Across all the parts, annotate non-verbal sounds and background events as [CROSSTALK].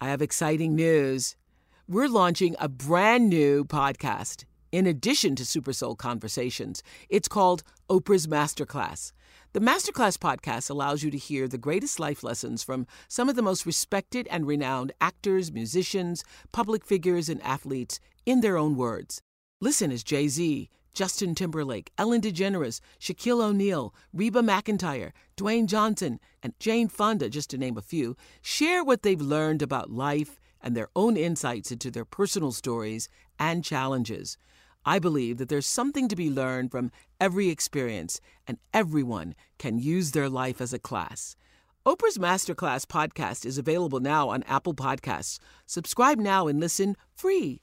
I have exciting news. We're launching a brand new podcast in addition to Super Soul Conversations. It's called Oprah's Masterclass. The Masterclass podcast allows you to hear the greatest life lessons from some of the most respected and renowned actors, musicians, public figures, and athletes in their own words. Listen as Jay Z, Justin Timberlake, Ellen DeGeneres, Shaquille O'Neal, Reba McEntire, Dwayne Johnson, and Jane Fonda, just to name a few, share what they've learned about life and their own insights into their personal stories and challenges. I believe that there's something to be learned from every experience, and everyone can use their life as a class. Oprah's Masterclass podcast is available now on Apple Podcasts. Subscribe now and listen free.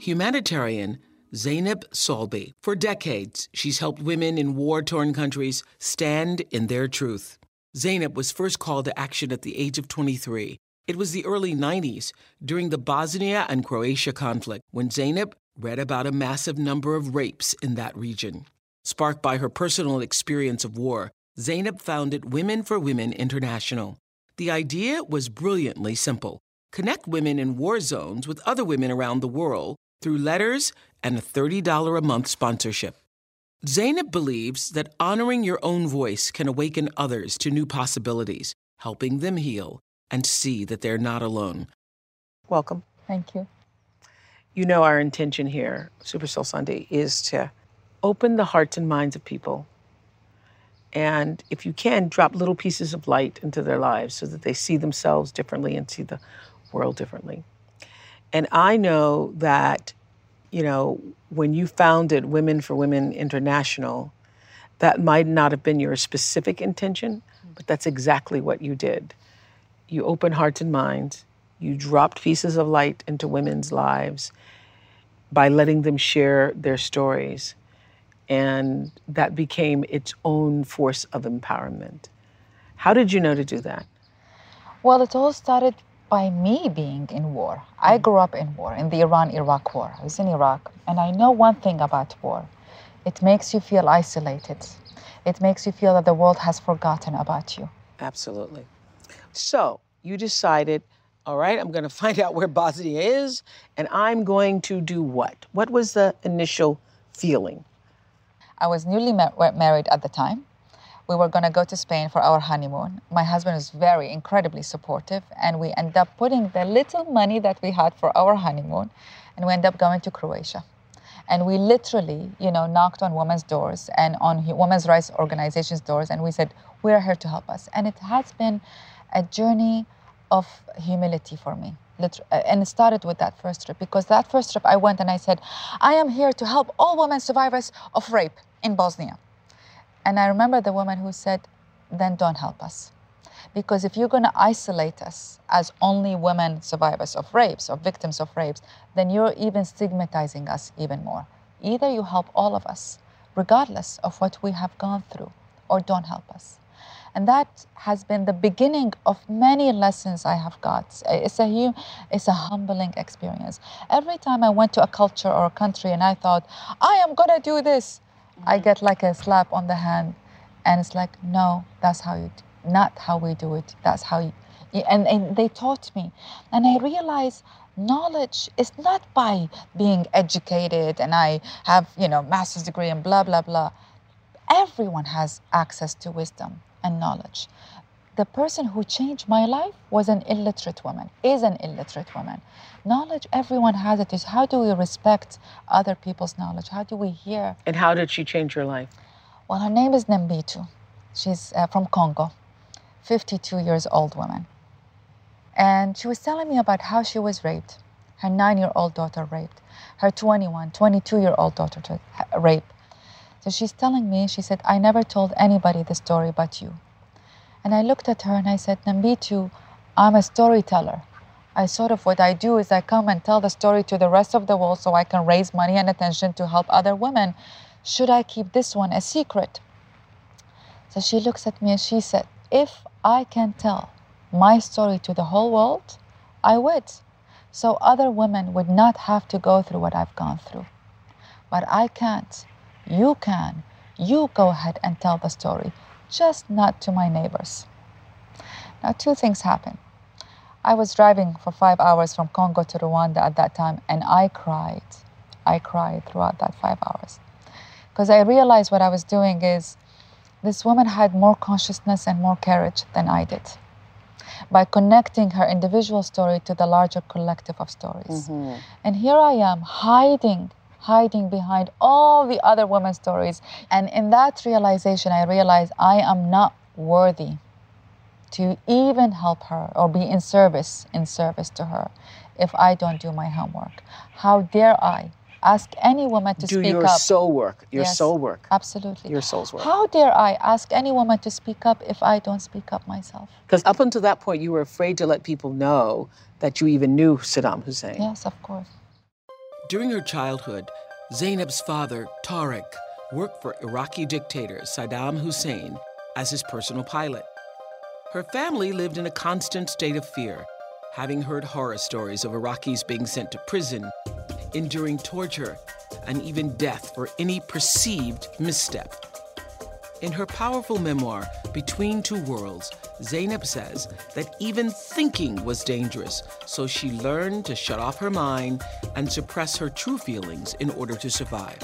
Humanitarian Zainab Salbi. For decades, she's helped women in war torn countries stand in their truth. Zainab was first called to action at the age of 23. It was the early 90s, during the Bosnia and Croatia conflict, when Zainab read about a massive number of rapes in that region. Sparked by her personal experience of war, Zainab founded Women for Women International. The idea was brilliantly simple connect women in war zones with other women around the world through letters and a $30 a month sponsorship. Zainab believes that honoring your own voice can awaken others to new possibilities, helping them heal and see that they're not alone. Welcome. Thank you. You know, our intention here, Super Soul Sunday, is to open the hearts and minds of people. And if you can, drop little pieces of light into their lives so that they see themselves differently and see the world differently. And I know that, you know, when you founded Women for Women International, that might not have been your specific intention, but that's exactly what you did. You opened hearts and minds, you dropped pieces of light into women's lives by letting them share their stories. And that became its own force of empowerment. How did you know to do that? Well, it all started by me being in war. I mm. grew up in war, in the Iran Iraq war. I was in Iraq, and I know one thing about war it makes you feel isolated, it makes you feel that the world has forgotten about you. Absolutely. So you decided, all right, I'm going [LAUGHS] to find out where Bosnia is, and I'm going to do what? What was the initial feeling? I was newly mar- married at the time. We were going to go to Spain for our honeymoon. My husband was very incredibly supportive, and we ended up putting the little money that we had for our honeymoon, and we ended up going to Croatia. And we literally, you know, knocked on women's doors and on women's rights organizations' doors, and we said, "We're here to help us." And it has been a journey of humility for me. Uh, and it started with that first trip because that first trip I went and I said, I am here to help all women survivors of rape in Bosnia. And I remember the woman who said, then don't help us. Because if you're going to isolate us as only women survivors of rapes or victims of rapes, then you're even stigmatizing us even more. Either you help all of us, regardless of what we have gone through, or don't help us. And that has been the beginning of many lessons I have got. It's a, it's a humbling experience. Every time I went to a culture or a country and I thought, I am going to do this, I get like a slap on the hand. And it's like, no, that's how you, do, not how we do it. That's how you, and, and they taught me. And I realized knowledge is not by being educated and I have, you know, master's degree and blah, blah, blah. Everyone has access to wisdom and knowledge. The person who changed my life was an illiterate woman, is an illiterate woman. Knowledge, everyone has it. Is how do we respect other people's knowledge? How do we hear? And how did she change your life? Well, her name is Nambitu. She's uh, from Congo, 52 years old woman. And she was telling me about how she was raped. Her nine year old daughter raped. Her 21, 22 year old daughter raped. So she's telling me, she said, I never told anybody the story but you. And I looked at her and I said, Nambitu, I'm a storyteller. I sort of what I do is I come and tell the story to the rest of the world so I can raise money and attention to help other women. Should I keep this one a secret? So she looks at me and she said, If I can tell my story to the whole world, I would. So other women would not have to go through what I've gone through. But I can't. You can. You go ahead and tell the story, just not to my neighbors. Now, two things happened. I was driving for five hours from Congo to Rwanda at that time, and I cried. I cried throughout that five hours. Because I realized what I was doing is this woman had more consciousness and more courage than I did by connecting her individual story to the larger collective of stories. Mm-hmm. And here I am hiding, hiding behind all the other women's stories. And in that realization, I realized I am not worthy to even help her or be in service, in service to her, if I don't do my homework. How dare I ask any woman to speak up? do speak your up. soul work. Your Yes, soul work. Absolutely. Your soul's work. How dare I ask any woman to speak up if I don't speak up myself? Because up until that point, you were afraid to let people know that you even knew Saddam Hussein. Yes, of course. During her childhood, Zainab's father, Tariq, worked for Iraqi dictator Saddam Hussein as his personal pilot. Her family lived in a constant state of fear, having heard horror stories of Iraqis being sent to prison, enduring torture, and even death for any perceived misstep. In her powerful memoir, Between Two Worlds, Zainab says that even thinking was dangerous, so she learned to shut off her mind and suppress her true feelings in order to survive.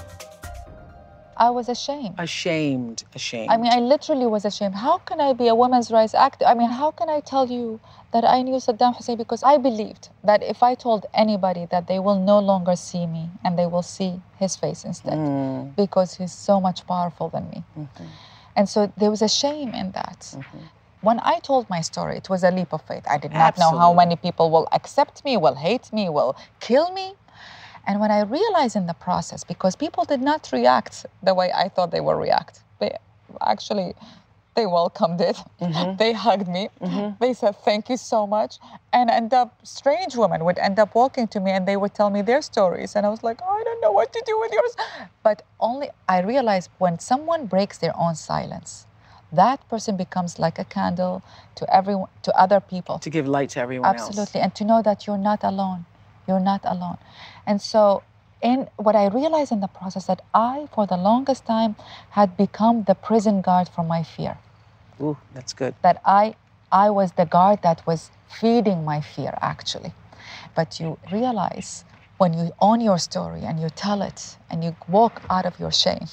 I was ashamed. Ashamed, ashamed. I mean, I literally was ashamed. How can I be a women's rights activist? I mean, how can I tell you that I knew Saddam Hussein? Because I believed that if I told anybody that they will no longer see me and they will see his face instead, Mm. because he's so much powerful than me. Mm-hmm. And so there was a shame in that. When I told my story, it was a leap of faith. I did not know how many people will accept me, will hate me, will kill me. And when I realized in the process, because people did not react the way I thought they would react, they actually they welcomed it. Mm-hmm. [LAUGHS] They hugged me. Mm-hmm. They said thank you so much. And end up strange women would end up walking to me and they would tell me their stories. And I was like, oh, I don't know what to do with yours. But only I realized when someone breaks their own silence, that person becomes like a candle to everyone to other people. to give light to everyone else. Absolutely. And to know that you're not alone. You're not alone. And so in what I realized in the process that I, for the longest time, had become the prison guard for my fear. Ooh, that's good. That I I was the guard that was feeding my fear actually. But you realize when you own your story and you tell it and you walk out of your shame,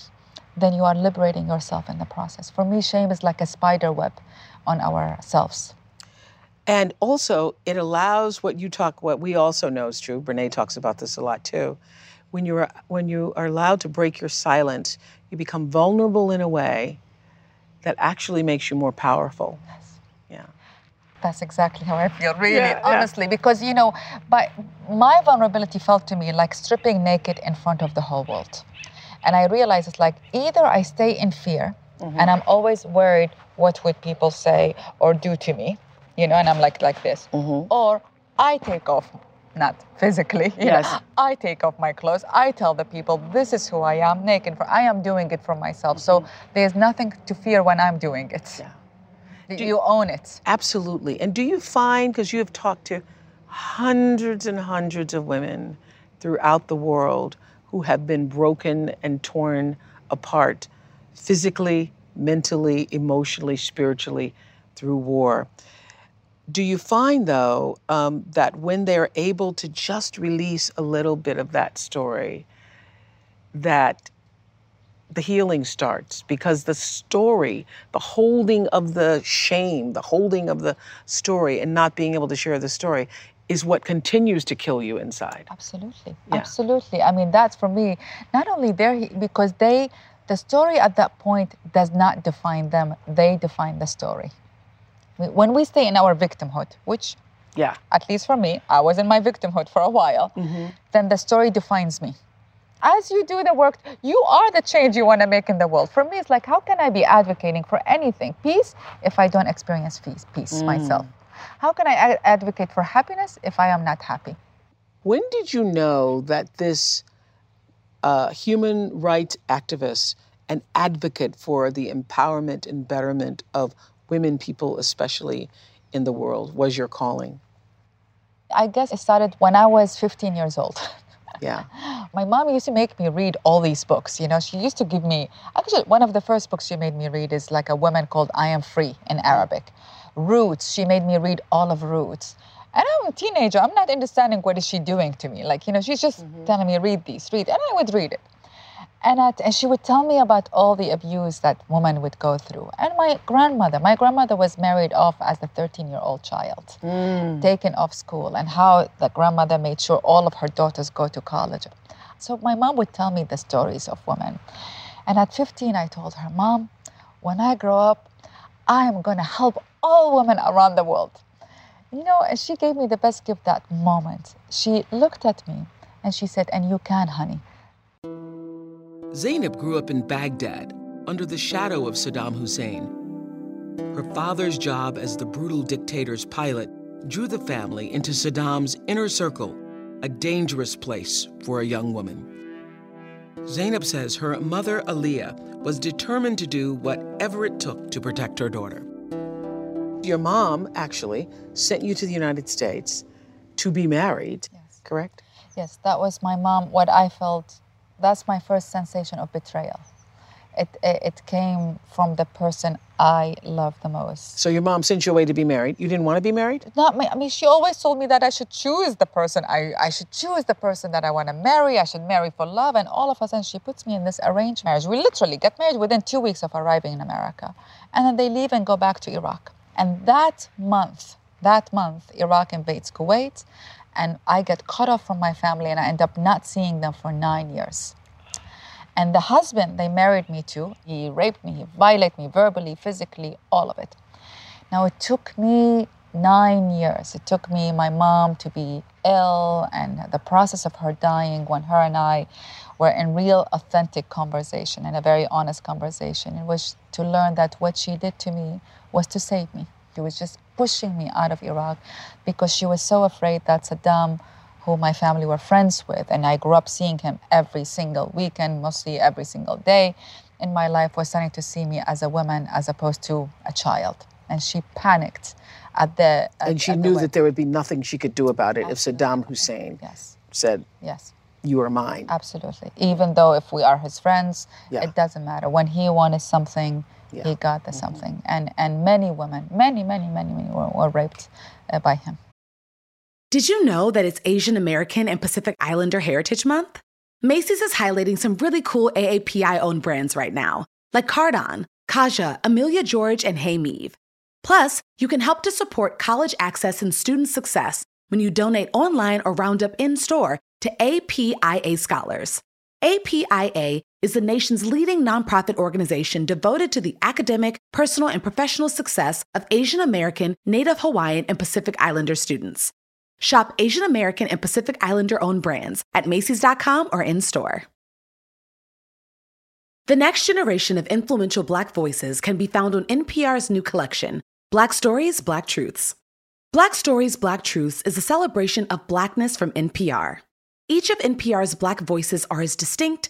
then you are liberating yourself in the process. For me, shame is like a spider web on ourselves. And also, it allows what you talk, what we also know is true. Brene talks about this a lot too. When you are when you are allowed to break your silence, you become vulnerable in a way that actually makes you more powerful. Yes. Yeah. That's exactly how I feel, really, Yeah, yeah. honestly, because you know, but my vulnerability felt to me like stripping naked in front of the whole world, and I realized it's like either I stay in fear, Mm-hmm. and I'm always worried what would people say or do to me, you know, and I'm like like this, Mm-hmm. or I take off. Not physically, [LAUGHS] you know, Yes. I take off my clothes. I tell the people, this is who I am, naked. For I am doing it for myself. So there's nothing to fear when I'm doing it. Mm-hmm. Yeah. Do you own it? Absolutely. And do you find, because you have talked to hundreds and hundreds of women throughout the world who have been broken and torn apart physically, mentally, emotionally, spiritually through war. Do you find, though, um, that when they're able to just release a little bit of that story, that the healing starts because the story, the holding of the shame, the holding of the story, and not being able to share the story is what continues to kill you inside. Absolutely. Yeah. Absolutely. I mean, that's for me, not only there, because they, the story at that point does not define them, they define the story. When we stay in our victimhood, which Yeah. at least for me, I was in my victimhood for a while, then the story defines me. As you do the work, you are the change you want to make in the world. For me, it's like, how can I be advocating for anything, peace, if I don't experience peace, peace myself? How can I a- advocate for happiness if I am not happy? When did you know that this uh, human rights activist and advocate for the empowerment and betterment of women, people, especially in the world, was your calling? I guess it started when I was 15 years old. [LAUGHS] Yeah. My mom used to make me read all these books. You know, she used to give me, actually, one of the first books she made me read is like a woman called I Am Free in Arabic. Roots, she made me read all of Roots. And I'm a teenager, I'm not understanding what is she doing to me. Like, you know, she's just mm-hmm. telling me, read these, read. And I would read it. And, at, and she would tell me about all the abuse that woman would go through. And my grandmother, my grandmother was married off as a 13 year old child, mm. taken off school, and how the grandmother made sure all of her daughters go to college. So my mom would tell me the stories of women. And at 15, I told her, Mom, when I grow up, I am going to help all women around the world. You know, and she gave me the best gift that moment. She looked at me and she said, And you can, honey. Zainab grew up in Baghdad under the shadow of Saddam Hussein. Her father's job as the brutal dictator's pilot drew the family into Saddam's inner circle, a dangerous place for a young woman. Zainab says her mother, Aliyah, was determined to do whatever it took to protect her daughter. Your mom actually sent you to the United States to be married, Yes. correct? Yes, that was my mom. What I felt, that's my first sensation of betrayal. It, it, it came from the person I love the most. So your mom sent you away to be married. You didn't want to be married? Not me. I mean, she always told me that I should choose the person. I, I should choose the person that I want to marry. I should marry for love. And all of a sudden, she puts me in this arranged marriage. We literally get married within two weeks of arriving in America. And then they leave and go back to Iraq. And that month, that month, Iraq invades Kuwait. And I get cut off from my family and I end up not seeing them for nine years. And the husband they married me to, he raped me, he violated me verbally, physically, all of it. Now, it took me nine years. It took me, my mom, to be ill and the process of her dying when her and I were in real, authentic conversation and a very honest conversation in which to learn that what she did to me was to save me. She was just pushing me out of Iraq because she was so afraid that Saddam who my family were friends with, and I grew up seeing him every single weekend, mostly every single day in my life, was starting to see me as a woman as opposed to a child. And she panicked at the. At, And she at the knew that there would be nothing she could do about it if Saddam Hussein Yes, said, yes, You are mine. absolutely. Even though if we are his friends, Yeah. it doesn't matter. When he wanted something, Yeah. he got the something. And and many women, many, many, many, many were, were raped uh, by him. Did you know that it's Asian American and Pacific Islander Heritage Month? Macy's is highlighting some really cool AAPI owned brands right now, like Cardon, Kaja, Amelia George, and Hey Meave. Plus, you can help to support college access and student success when you donate online or round up in store to APIA Scholars. APIA is the nation's leading nonprofit organization devoted to the academic, personal, and professional success of Asian American, Native Hawaiian, and Pacific Islander students. Shop Asian American and Pacific Islander owned brands at Macy's.com or in store. The next generation of influential Black voices can be found on NPR's new collection, Black Stories, Black Truths. Black Stories, Black Truths is a celebration of Blackness from NPR. Each of NPR's Black voices are as distinct,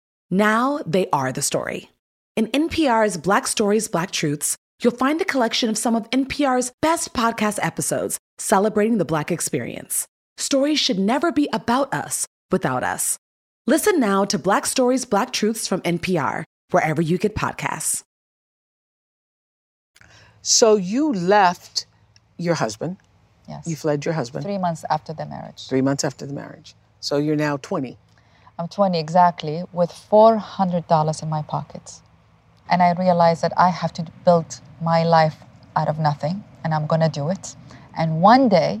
Now they are the story. In NPR's Black Stories, Black Truths, you'll find a collection of some of NPR's best podcast episodes celebrating the Black experience. Stories should never be about us without us. Listen now to Black Stories, Black Truths from NPR, wherever you get podcasts. So you left your husband. Yes. You fled your husband Three months after the marriage. three months after the marriage. So you're now 20. I'm 20 exactly, with $400 in my pockets. And I realized that I have to build my life out of nothing, and I'm gonna do it. And one day,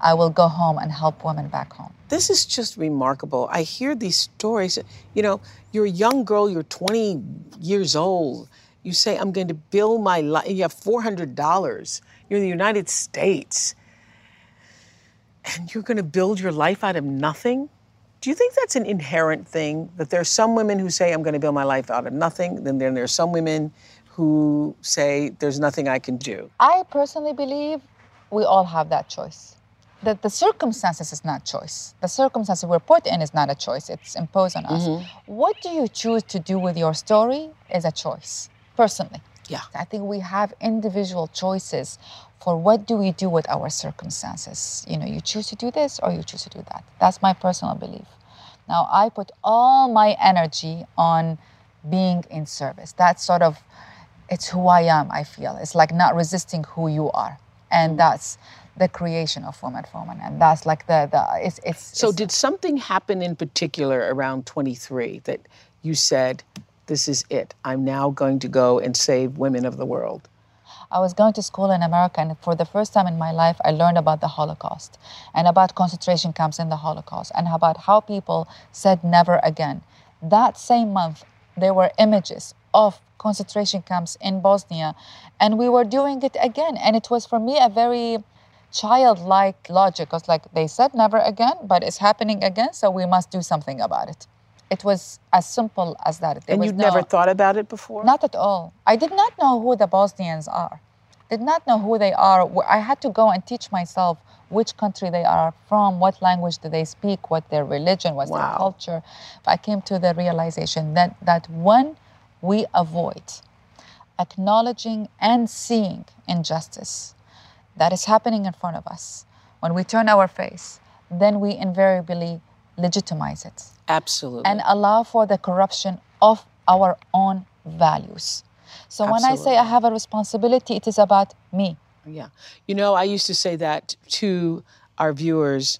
I will go home and help women back home. This is just remarkable. I hear these stories. You know, you're a young girl, you're 20 years old. You say, I'm going to build my life. You have $400. You're in the United States. And you're going to build your life out of nothing? Do you think that's an inherent thing? That there's some women who say, I'm going to build my life out of nothing. Then there- there's some women who say, there's nothing I can do. I personally believe we all have that choice. That the circumstances is not choice. The circumstances we're put in is not a choice. It's imposed on us. Mm-hmm. What do you choose to do with your story is a choice, personally. Yeah. I think we have individual choices for what do we do with our circumstances. You know, you choose to do this or you choose to do that. That's my personal belief. Now, I put all my energy on being in service. That's sort of, it's who I am, I feel. It's like not resisting who you are. And mm-hmm. that's the creation of Woman for Woman. And that's like the, the it's, it's, So, it's- did something happen in particular around 23 that you said, This is it? I'm now going to go and save women of the world? I was going to school in America, and for the first time in my life, I learned about the Holocaust and about concentration camps in the Holocaust and about how people said never again. That same month, there were images of concentration camps in Bosnia, and we were doing it again. And it was for me a very childlike logic. It was like they said never again, but it's happening again, so we must do something about it. It was as simple as that. There and you'd never thought about it before? not at all. I did not know who the Bosnians are. Did not know who they are. I had to go and teach myself which country they are from, what language do they speak, what their religion, what's their culture. I came to the realization that that when we avoid acknowledging and seeing injustice that is happening in front of us, when we turn our face, then we invariably legitimize it Absolutely. and allow for the corruption of our own values. So when I say I have a responsibility, it is about me. yeah. You know, I used to say that to our viewers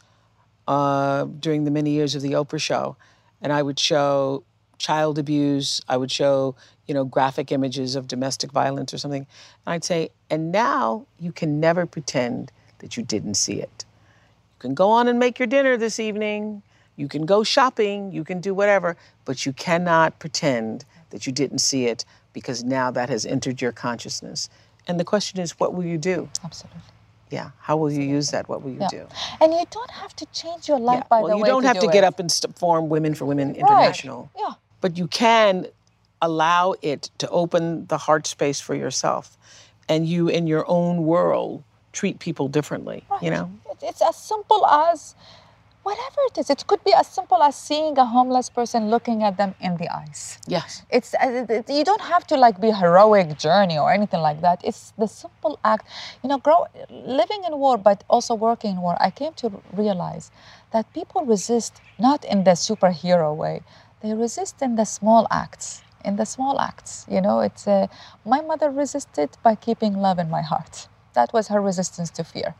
uh, during the many years of the Oprah show. And I would show child abuse, I would show, you know, graphic images of domestic violence or something. And I'd say, and now you can never pretend that you didn't see it. You can go on and make your dinner this evening. You can go shopping. You can do whatever, but you cannot pretend that you didn't see it because now that has entered your consciousness. And the question is, what will you do? Absolutely. Yeah. How will you use that? What will you Yeah. do? And you don't have to change your life Yeah. by well, the way. Well, you don't have do to get it. up and st- form Women for Women Right. International, Yeah. but you can allow it to open the heart space for yourself, and you in your own world treat people differently. You know. It's as simple as whatever it is. It could be as simple as seeing a homeless person looking at them in the eyes. Yes. It's uh, you don't have to like be a heroic journey or anything like that. It's the simple act, you know, grow, living in war, but also working in war. I came to realize that people resist not in the superhero way; they resist in the small acts. In the small acts, you know, it's uh, my mother resisted by keeping love in my heart. That was her resistance to fear.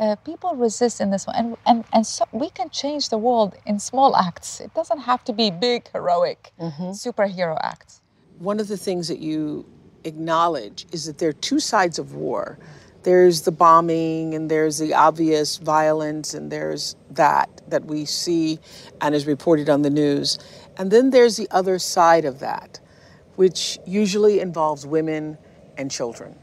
Uh, people resist in this one, and, and, and so we can change the world in small acts. It doesn't have to be big, heroic, superhero acts. one of the things that you acknowledge is that there are two sides of war. There's the bombing and there's the obvious violence and there's that that we see and is reported on the news. And then there's the other side of that, which usually involves women and children.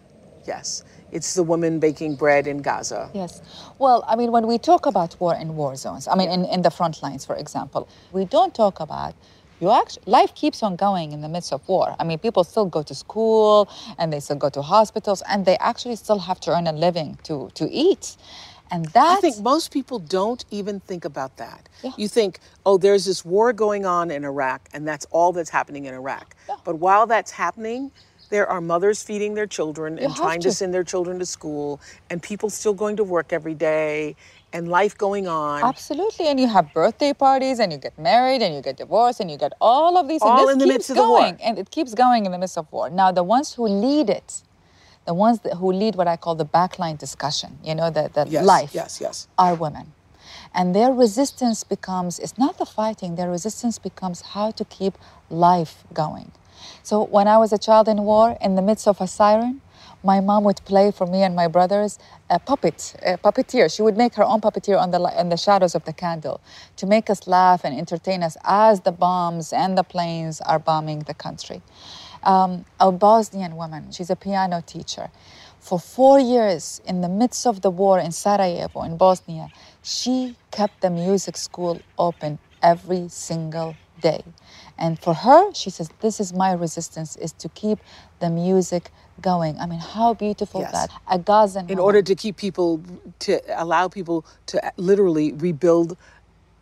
Yes. It's the woman baking bread in Gaza. Yes. Well, I mean, when we talk about war in war zones, I mean, in, in the front lines, for example, we don't talk about you actually life keeps on going in the midst of war. I mean, people still go to school and they still go to hospitals and they actually still have to earn a living to to eat. And that I think most people don't even think about that. Yeah. You think, oh, there's this war going on in Iraq, and that's all that's happening in Iraq. Yeah. But while that's happening, there are mothers feeding their children and trying to to. send their children to school, and people still going to work every day, and life going on. Absolutely, and you have birthday parties, and you get married, and you get divorced, and you get all of these. All in the keeps midst of the war. going, and it keeps going in the midst of war. Now, the ones who lead it, the ones that, who lead what I call the backline discussion, you know, the, the Yes, life, yes, yes. are women, and their resistance becomes it's not the fighting. Their resistance becomes how to keep life going. So when I was a child in war, in the midst of a siren, my mom would play for me and my brothers a puppet, a puppeteer. She would make her own puppeteer on the in the shadows of the candle to make us laugh and entertain us as the bombs and the planes are bombing the country. Um, a Bosnian woman, she's a piano teacher. For four years, in the midst of the war in Sarajevo, in Bosnia, she kept the music school open every single day. And for her, she says, this is my resistance, is to keep the music going. I mean, how beautiful Yes. that. A Gazan in woman. order to keep people, to allow people to literally rebuild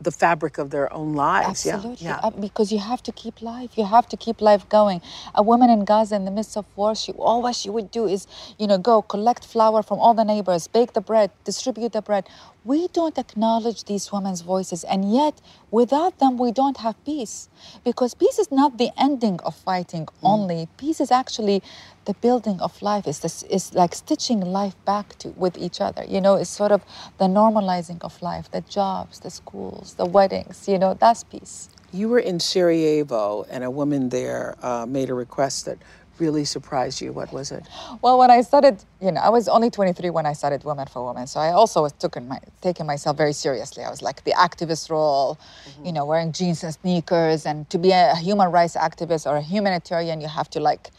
the fabric of their own lives. Yeah, Absolutely, Yeah. Uh, because you have to keep life. You have to keep life going. A woman in Gaza, in the midst of war, she all what she would do is, you know, go collect flour from all the neighbors, bake the bread, distribute the bread. We don't acknowledge these women's voices, and yet without them, we don't have peace. Because peace is not the ending of fighting only. Peace is actually the building of life. Is this is like stitching life back to with each other. You know, it's sort of the normalizing of life, the jobs, the schools, the weddings. You know, that's peace. You were in Sarajevo, and a woman there uh, made a request that really surprised you. What was it? Well, when I started, you know, I was only 23 when I started Women for Women, so I also was taking my taking myself very seriously. I was like the activist role, you know, wearing jeans and sneakers, and to be a human rights activist or a humanitarian, you have to like.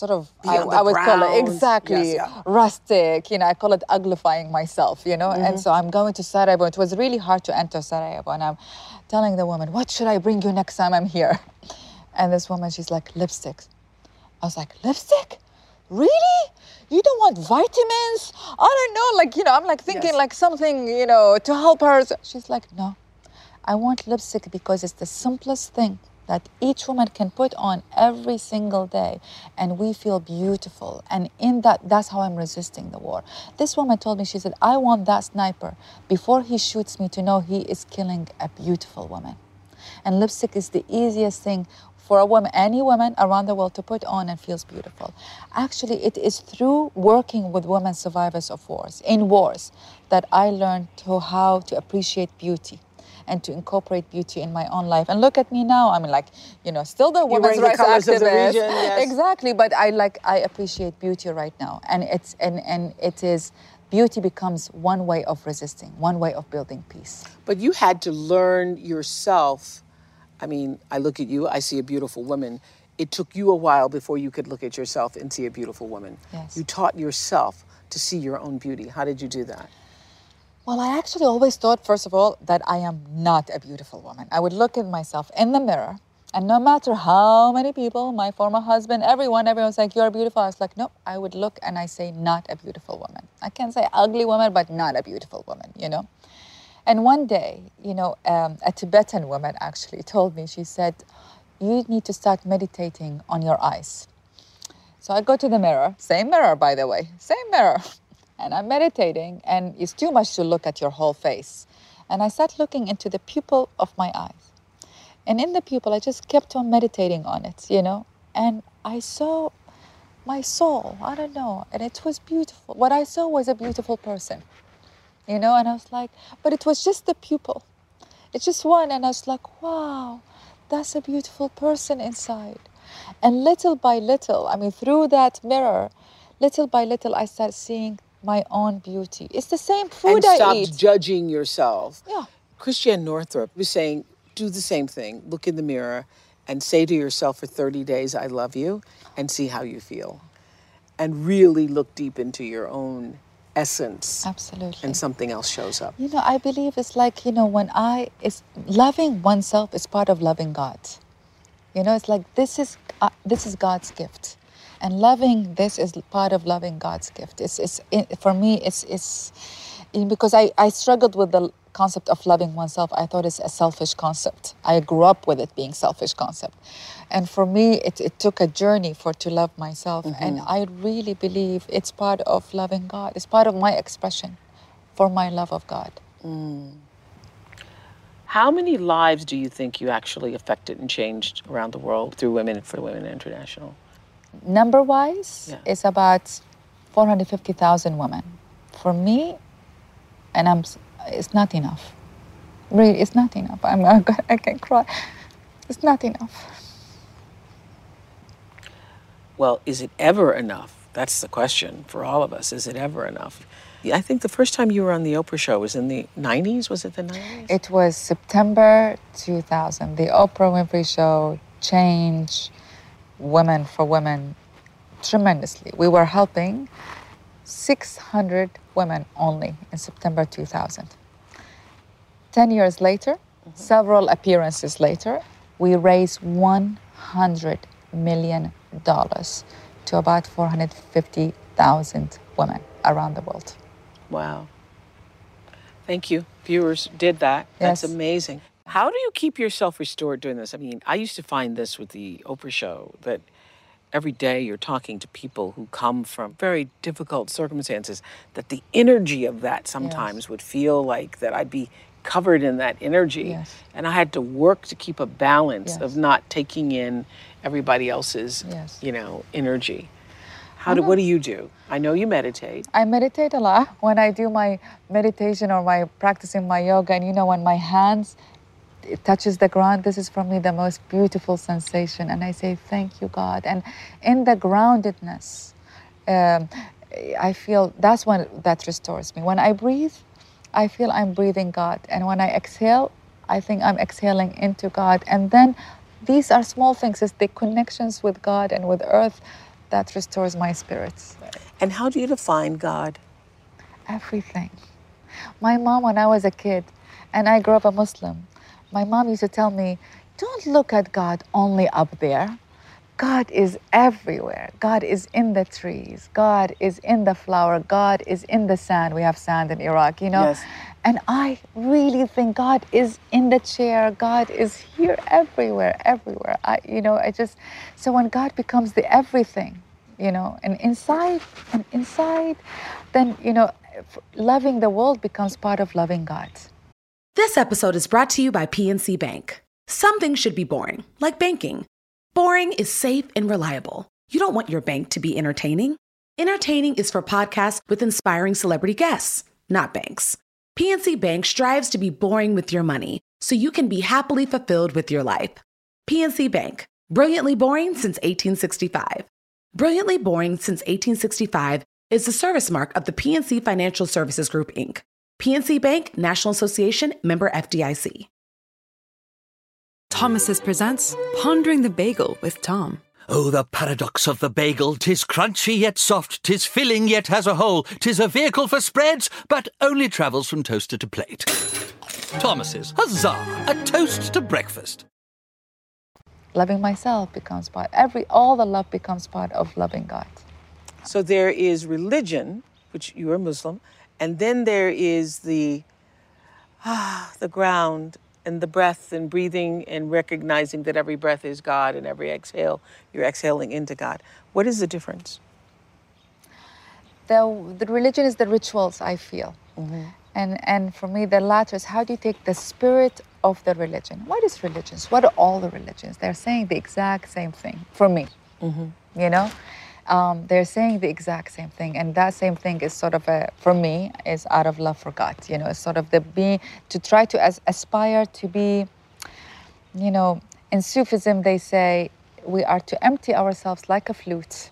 Sort of, I, I would call it exactly Yes, yeah. rustic. You know, I call it uglifying myself. You know, and so I'm going to Sarajevo. It was really hard to enter Sarajevo, and I'm telling the woman, "What should I bring you next time I'm here?" [LAUGHS] And this woman, she's like, "Lipsticks." I was like, lipstick? Really? You don't want vitamins? I don't know. Like, you know, I'm like thinking Yes. like something, you know, to help her. She's like, no, I want lipstick because it's the simplest thing that each woman can put on every single day and we feel beautiful. And in that, that's how I'm resisting the war. This woman told me, she said, I want that sniper before he shoots me to know he is killing a beautiful woman. And lipstick is the easiest thing for a woman, any woman around the world to put on and feels beautiful. Actually, it is through working with women survivors of wars, in wars, that I learned to how to appreciate beauty and to incorporate beauty in my own life. And look at me now. I mean, like, you know, still the women's rights the activist. region, yes. Exactly, but I like I appreciate beauty right now. And it's and and it is beauty becomes one way of resisting, one way of building peace. But you had to learn yourself. I mean, I look at you, I see a beautiful woman. It took you a while before you could look at yourself and see a beautiful woman. Yes. You taught yourself to see your own beauty. How did you do that? Well, I actually always thought, first of all, that I am not a beautiful woman. I would look at myself in the mirror, and no matter how many people, my former husband, everyone, everyone's like, You're beautiful. I was like, Nope, I would look and I say, Not a beautiful woman. I can't say ugly woman, but not a beautiful woman, you know? And one day, you know, um, a Tibetan woman actually [LAUGHS] told me, she said, You need to start meditating on your eyes. So I go to the mirror, same mirror, by the way, same mirror. [LAUGHS] And I'm meditating, and it's too much to look at your whole face. And I start looking into the pupil of my eyes. And in the pupil, I just kept on meditating on it, you know? And I saw my soul, I don't know, and it was beautiful. What I saw was a beautiful person, you know? And I was like, but it was just the pupil. It's just one. And I was like, wow, that's a beautiful person inside. And little by little, I mean, through that mirror, little by little, I start seeing my own beauty. It's the same food and I stop eat. judging yourself. Yeah. Christiane Northrup was saying, do the same thing. Look in the mirror and say to yourself for 30 days, I love you, and see how you feel. and really look deep into your own essence Absolutely. and something else shows up. You know, I believe it's like, you know, when I, it's loving oneself is part of loving God. You know, it's like this is, uh, this is God's gift. And loving this is part of loving God's gift. It's, it's it, for me, it's, it's because I, I struggled with the concept of loving oneself. I thought it's a selfish concept. I grew up with it being selfish concept. And for me, it, it took a journey for to love myself. Mm-hmm. And I really believe it's part of loving God. It's part of my expression for my love of God. Mm. How many lives do you think you actually affected and changed around the world through Women for Women International? Number wise, Yeah. it's about 450,000 women. For me, and I'm, it's not enough. Really, it's not enough. I'm, I'm gonna- I can cry. It's not enough. Well, is it ever enough? That's the question for all of us. Is it ever enough? I think the first time you were on the Oprah show was in the 90s. Was it the 90s? It was September 2000. The Oprah Winfrey Show changed women for women tremendously. We were helping 600 women only in September 2000. 10 years later, mm-hmm. several appearances later, we raised 100 million dollars to about 450,000 women around the world. Wow. Thank you. Viewers did that. That's amazing. How do you keep yourself restored doing this? I mean, I used to find this with the Oprah show that every day you're talking to people who come from very difficult circumstances, that the energy of that sometimes would feel like that I'd be covered in that energy. Yes. And I had to work to keep a balance of not taking in everybody else's, Yes. you know, energy. How do, what mm-hmm. do you do? I know you meditate. I meditate a lot [LAUGHS] when I do my meditation or my practicing my yoga, and you know, when my hands it touches the ground, this is for me the most beautiful sensation, and I say thank you, God. And in the groundedness, um, I feel that's when that restores me. When I breathe, I feel I'm breathing God, and when I exhale, I think I'm exhaling into God, and then. These are small things, it's the connections with God and with earth that restores my spirits. And how do you define God? everything. My mom, when I was a kid, and I grew up a Muslim, my mom used to tell me, don't look at God only up there. God is everywhere. God is in the trees. God is in the flower. God is in the sand. We have sand in Iraq, you know? Yes. And I really think God is in the chair. God is here everywhere, everywhere. I, you know, I just, so when God becomes the everything, you know, and inside, and inside, then, you know, loving the world becomes part of loving God. This episode is brought to you by PNC Bank. Some things should be boring, like banking. Boring is safe and reliable. You don't want your bank to be entertaining. Entertaining is for podcasts with inspiring celebrity guests, not banks. PNC Bank strives to be boring with your money so you can be happily fulfilled with your life. PNC Bank, brilliantly boring since 1865. Brilliantly boring since 1865 is the service mark of the PNC Financial Services Group, Inc. PNC Bank, National Association, member FDIC. Thomas's presents Pondering the Bagel with Tom. Oh, the paradox of the bagel! Tis crunchy yet soft, tis filling yet has a hole, tis a vehicle for spreads, but only travels from toaster to plate. Thomas's, huzzah! A toast to breakfast. Loving myself becomes part, every, all the love becomes part of loving God. So there is religion, which you are Muslim, and then there is the ah, [SIGHS] the ground and the breath and breathing and recognizing that every breath is God and every exhale you're exhaling into God. What is the difference? the, the religion is the rituals I feel. And, and for me, the latter is how do you take the spirit of the religion? What is religions? What are all the religions? They're saying the exact same thing for me. You know? Um, they're saying the exact same thing. And that same thing is sort of a, for me, is out of love for God. You know, it's sort of the being, to try to as, aspire to be, you know, in Sufism, they say we are to empty ourselves like a flute.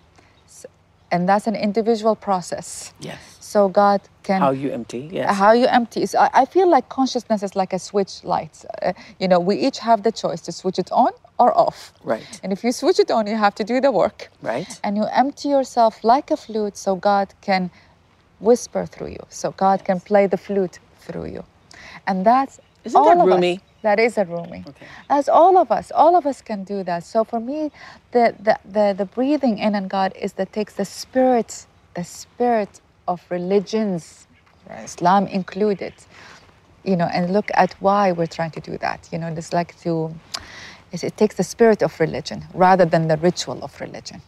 And that's an individual process. Yes. So God can How you empty, yes. how you empty is I, I feel like consciousness is like a switch light uh, you know we each have the choice to switch it on or off Right. and if you switch it on you have to do the work Right. and you empty yourself like a flute so god can whisper through you so god can play the flute through you and that's Isn't all that of us. That is a Rumi. Okay. That's all of us. All of us can do that. So for me, the, the, the, the breathing in on God is that takes the spirit, the spirit of religions, Islam included, you know, and look at why we're trying to do that. You know, it's like to, it, it takes the spirit of religion rather than the ritual of religion.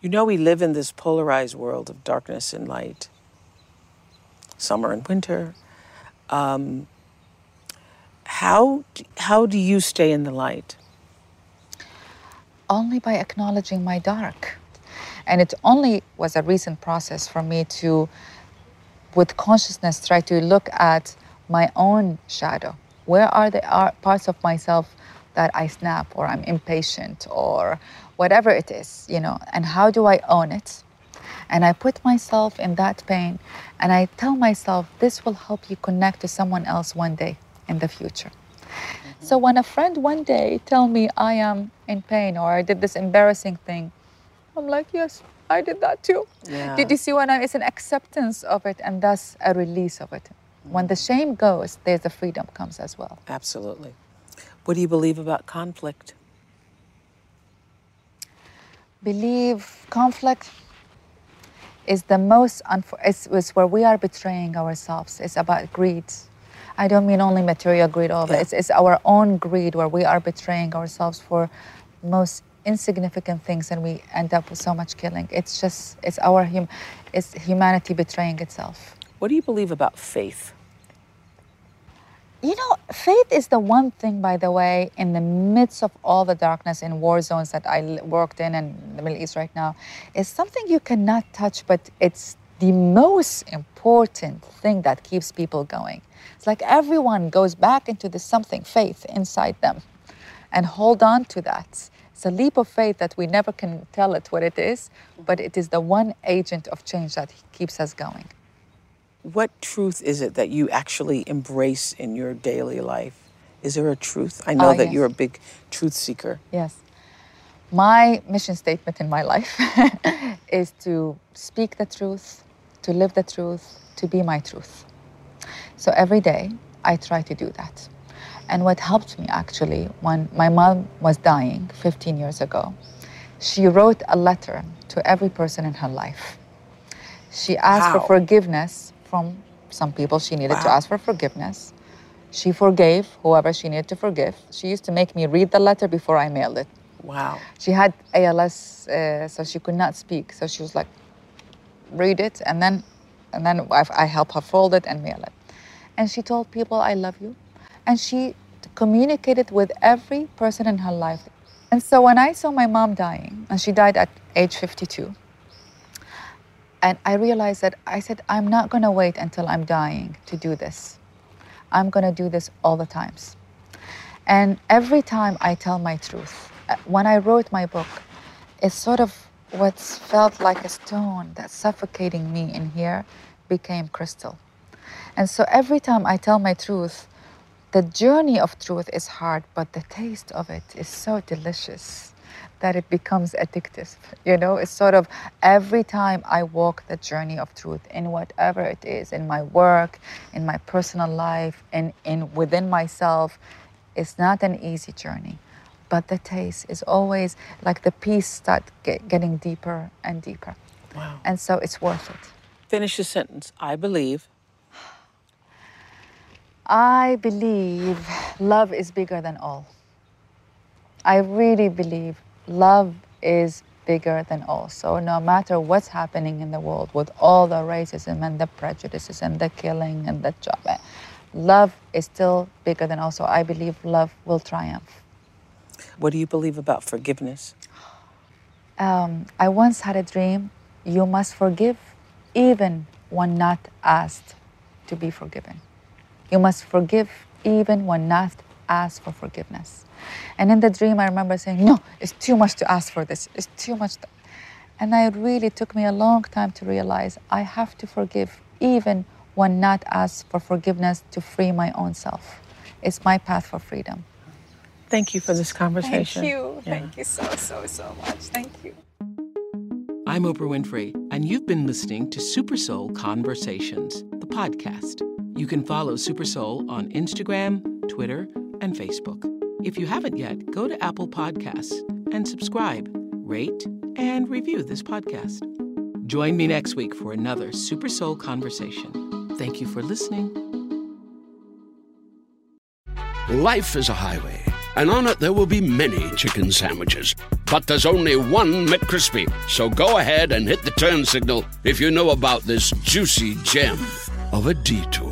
You know, we live in this polarized world of darkness and light, summer and winter. Um, how, how do you stay in the light? only by acknowledging my dark. And it only was a recent process for me to, with consciousness, try to look at my own shadow. Where are the parts of myself that I snap or I'm impatient or whatever it is, you know, and how do I own it? And I put myself in that pain and I tell myself this will help you connect to someone else one day in the future. Mm-hmm. So when a friend one day tell me I am in pain or I did this embarrassing thing, I'm like, yes, I did that too. Yeah. Did you see what I It's an acceptance of it and thus a release of it. When the shame goes, there's the freedom comes as well. Absolutely. What do you believe about conflict? Believe conflict is the most unfor- it's, it's where we are betraying ourselves. It's about greed. I don't mean only material greed, all. Yeah. It's, it's our own greed where we are betraying ourselves for most insignificant things and we end up with so much killing. It's just, it's our, hum- it's humanity betraying itself. What do you believe about faith? You know, faith is the one thing, by the way, in the midst of all the darkness in war zones that I worked in and the Middle East right now, is something you cannot touch, but it's the most important thing that keeps people going. It's like everyone goes back into the something, faith inside them, and hold on to that. It's a leap of faith that we never can tell it what it is, but it is the one agent of change that keeps us going. What truth is it that you actually embrace in your daily life? Is there a truth? I know Ah, that yes. you're a big truth seeker. Yes. My mission statement in my [LAUGHS] life [LAUGHS] is to speak the truth, to live the truth, to be my truth. So every day I try to do that. And what helped me actually, when my mom was dying 15 years ago, she wrote a letter to every person in her life. She asked Wow. for forgiveness from some people she needed to ask for forgiveness. She forgave whoever she needed to forgive. She used to make me read the letter before I mailed it. Wow. She had ALS, uh, so she could not speak. So she was like, read it, and then, and then I, I help her fold it and mail it. And she told people, "I love you," and she communicated with every person in her life. And so when I saw my mom dying, and she died at age 52, and I realized that I said, I'm not going to wait until I'm dying to do this. I'm going to do this all the times. And every time I tell my truth, uh, when I wrote my book, it's sort of what felt like a stone that's suffocating me in here became crystal. And so every time I tell my truth, the journey of truth is hard, but the taste of it is so delicious that it becomes addictive. [LAUGHS] You know, it's sort of every time I walk the journey of truth in whatever it is, in my work, in my personal life, in, in within myself, it's not an easy journey. But the taste is always like the peace start get, getting deeper and deeper. Wow. And so it's worth it. Finish the sentence. I believe. I believe love is bigger than all. I really believe love is bigger than all. So no matter what's happening in the world with all the racism and the prejudices and the killing and the job, love is still bigger than all. So I believe love will triumph. What do you believe about forgiveness? Um, I once had a dream you must forgive even when not asked to be forgiven. You must forgive even when not asked for forgiveness. And in the dream, I remember saying, No, it's too much to ask for this. It's too much. To... And I really took me a long time to realize I have to forgive even when not asked for forgiveness to free my own self. It's my path for freedom. Thank you for this conversation. Thank you. Yeah. Thank you so, so, so much. Thank you. I'm Oprah Winfrey, and you've been listening to Super Soul Conversations, the podcast. You can follow Super Soul on Instagram, Twitter, and Facebook. If you haven't yet, go to Apple Podcasts and subscribe, rate, and review this podcast. Join me next week for another Super Soul Conversation. Thank you for listening. Life is a highway, and on it there will be many chicken sandwiches. But there's only one McCrispy. So go ahead and hit the turn signal if you know about this juicy gem of a detour.